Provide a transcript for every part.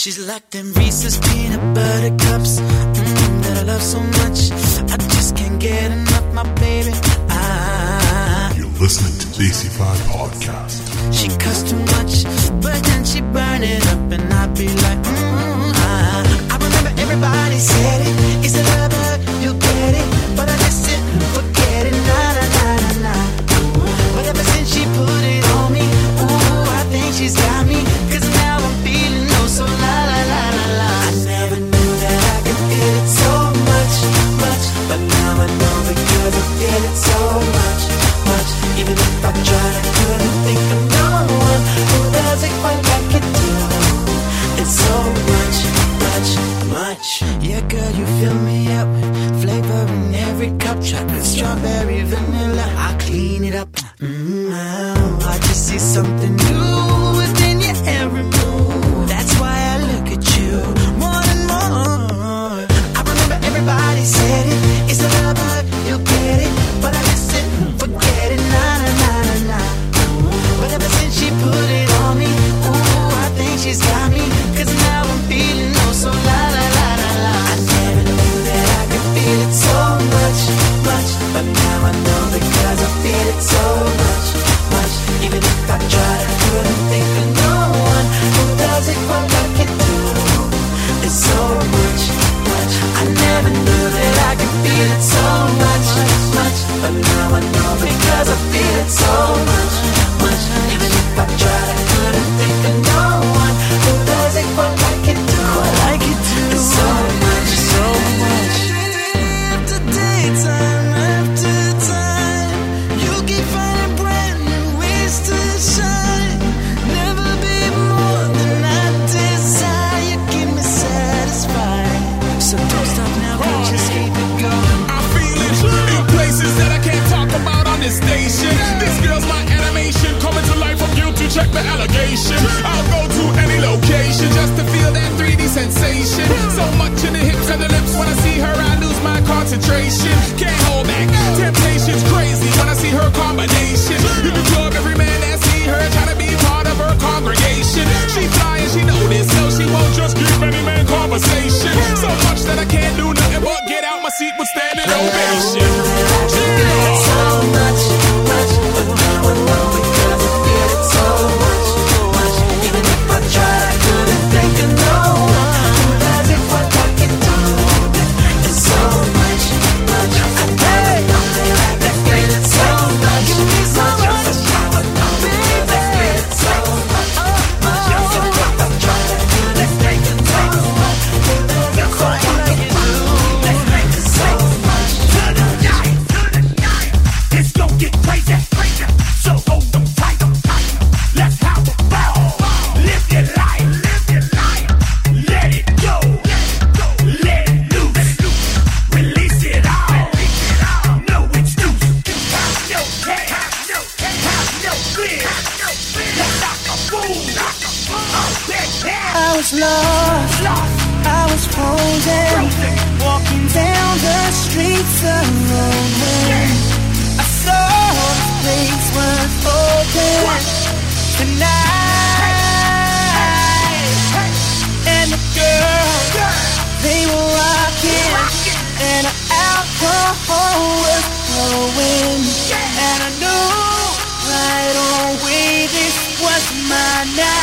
She's like them Reese's peanut butter cups mm, that I love so much. I just can't get enough, my baby. I, You're listening to DC5 Podcast. She cuss too much, but then she burned it up, and I'd be like, mm, I, I remember everybody said it. strawberry vanilla going. Yeah. And I knew right away this was my night.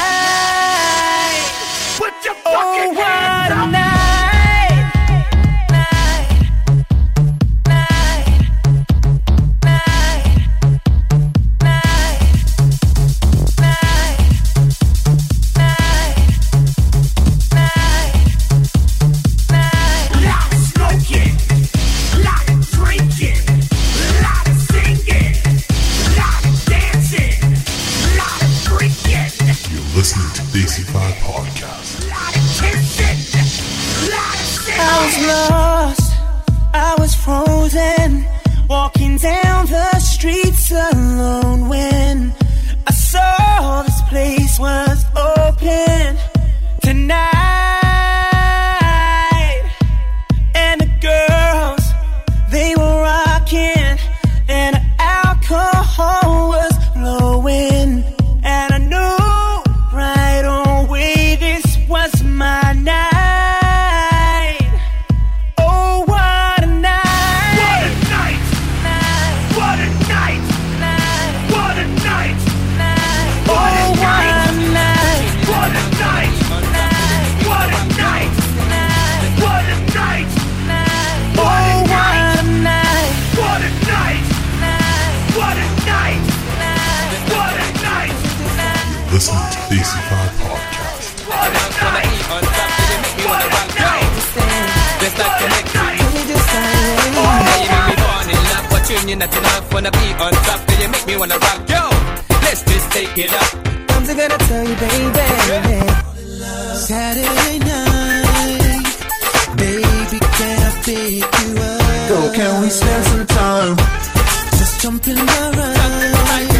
Tune, you're not enough. Wanna be on top, then you make me wanna rock. Yo, let's just take it up. I'm just gonna tell you, baby. Saturday night, baby, can I pick you up? Girl, can we spend some time? Just jump in my ride.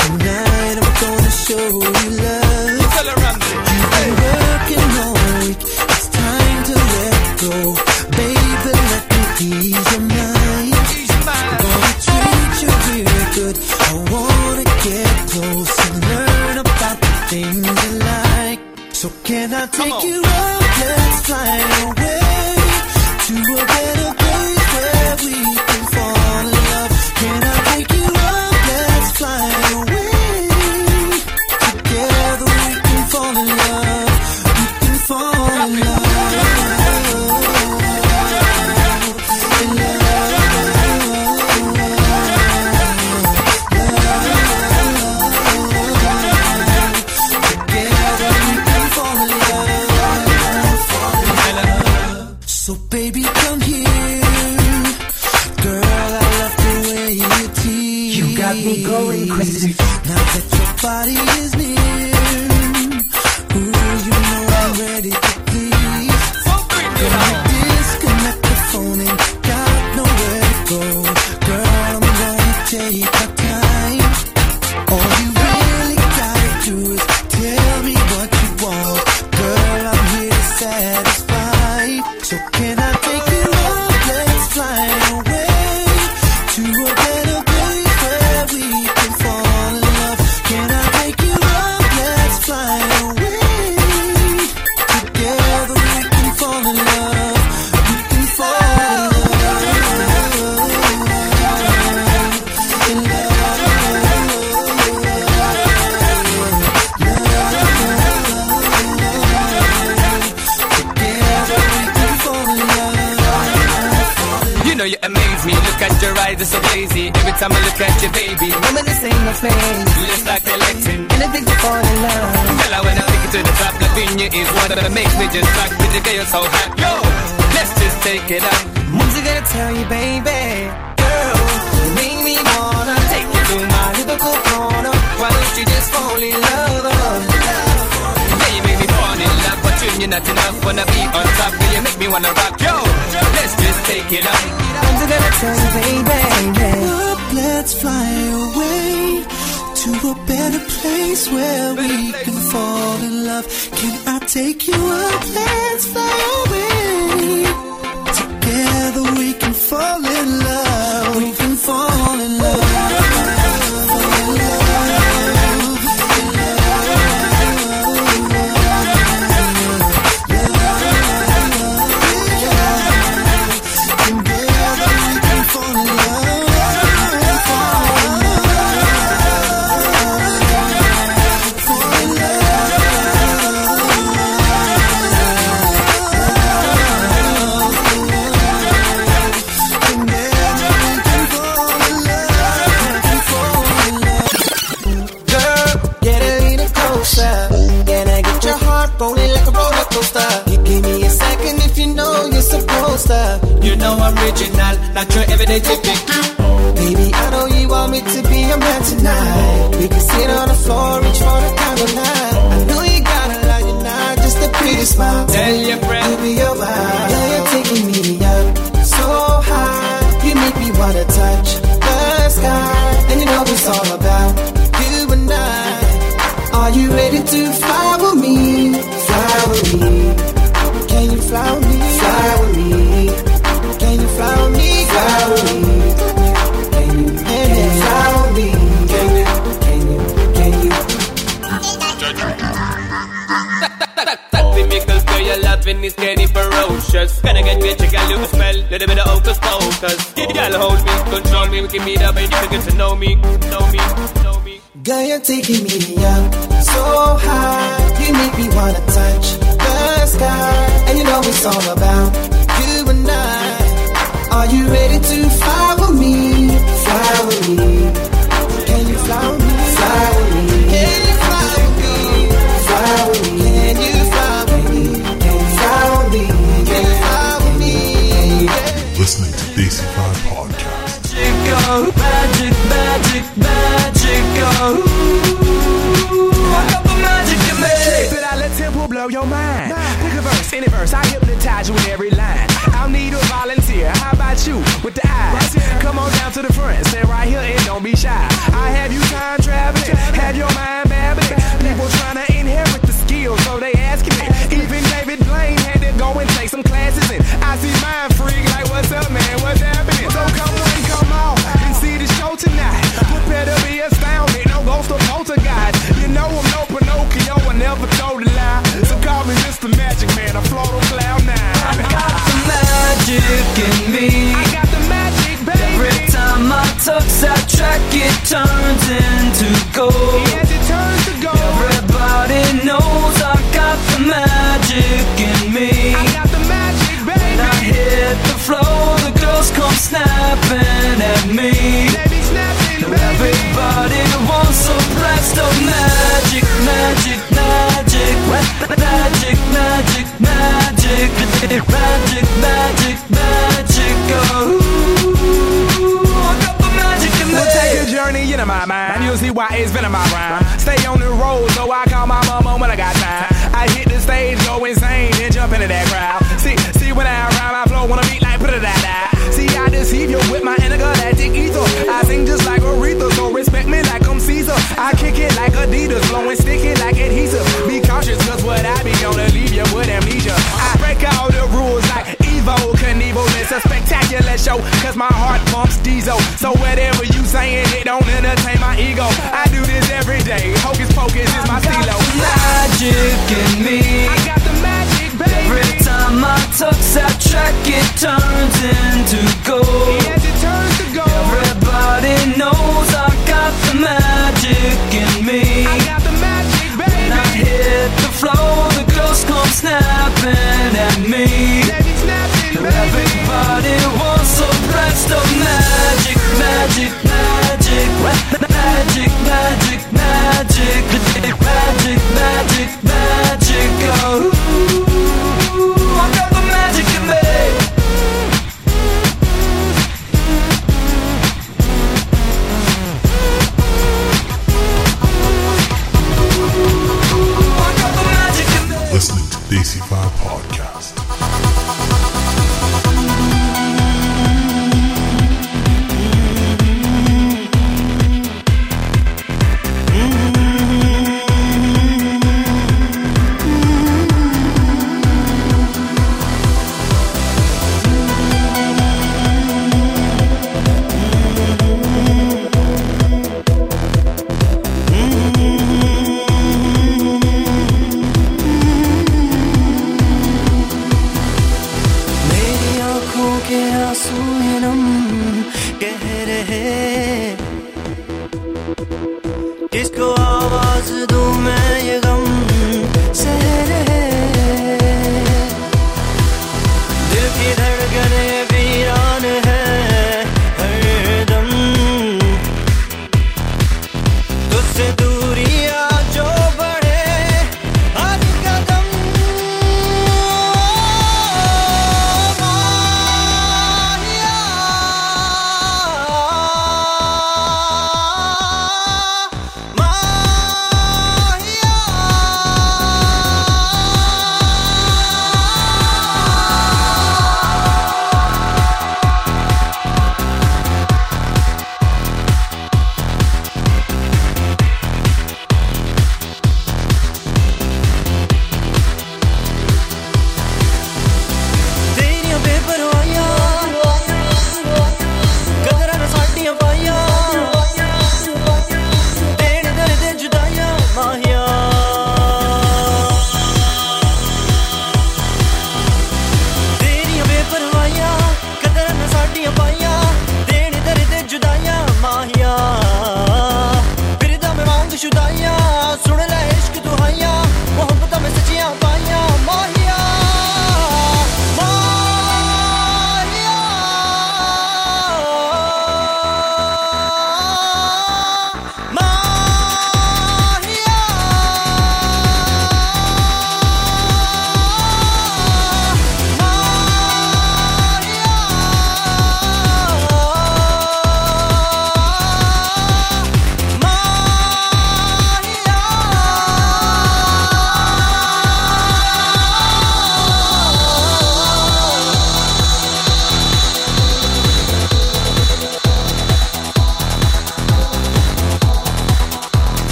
Tonight I'm gonna show you love. Tell her I'm You've been working all week. It's time to let go. Baby, let me ease your take you up? Makes me just rock with the girl so hot. Yo, let's just take it. What's I gonna tell you, baby? Girl, you make me wanna take you to my lyrical corner. Why don't you just fall in love? Yeah, you make me fall in love, but you, you're not enough. Wanna be on top, girl, you make me wanna rock. Yo, let's just take it. What's I gonna tell you, baby? Up, let's fly away to a better place where we can fall in love. Can I take you up? Let's fly away. Together we can fall in love. I'm original, not your everyday typical. Baby, I know you want me to be your man tonight. We can sit on the floor, reach for the candlelight. I know you got a lot, you're not just a pretty smile. Tell your friend. Give me your vibe. Yeah, you're taking me up so high. You make me wanna touch the sky. And you know it's all about you and I. Are you ready to fly with me? Fly with me. Can you fly with me? Ferocious. Gonna get rich, you got a little spell, little bit of hocus pocus. Girl, hold me, control me, we can meet up and you can get to know me, know me, know me. Girl, you're taking me up so high. You make me wanna touch it's been in my rhyme.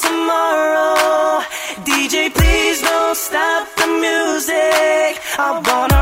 Tomorrow. DJ, please don't stop the music. I wanna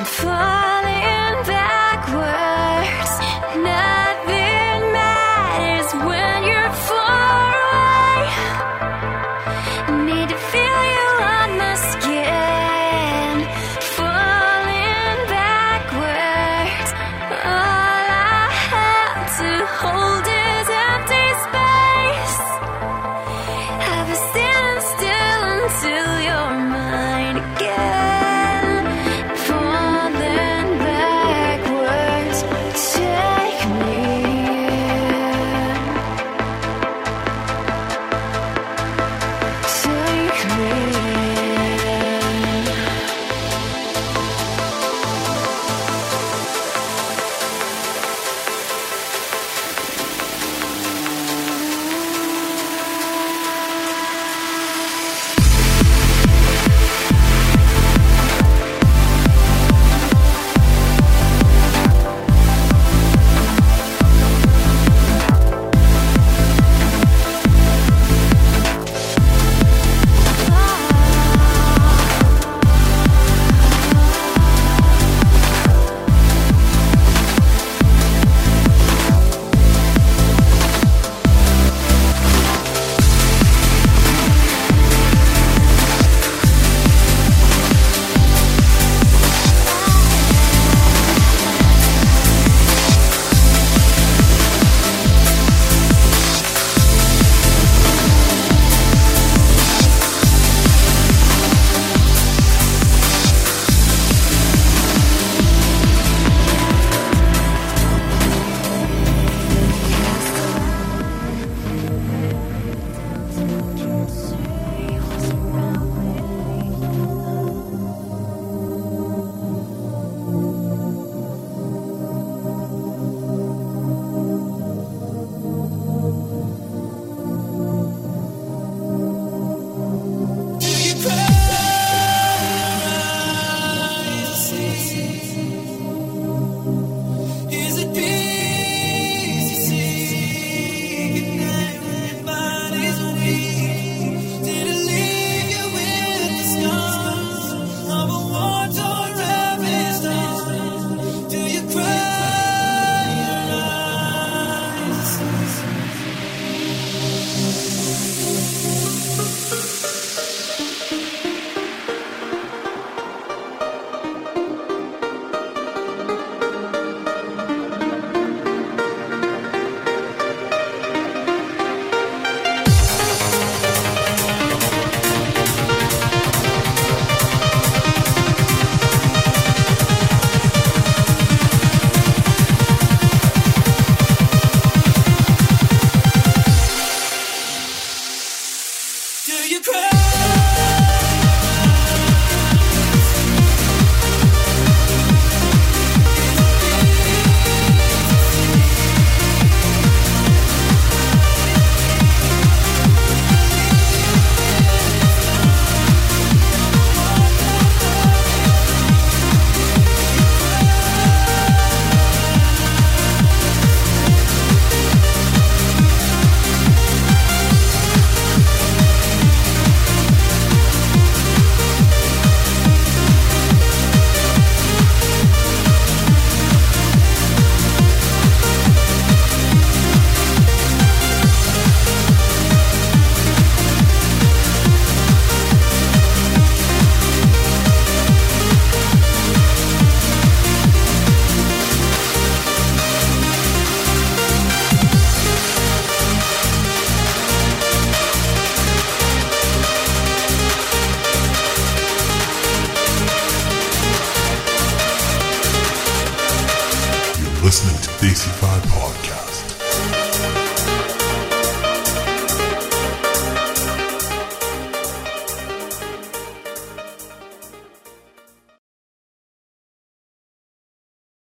I'm falling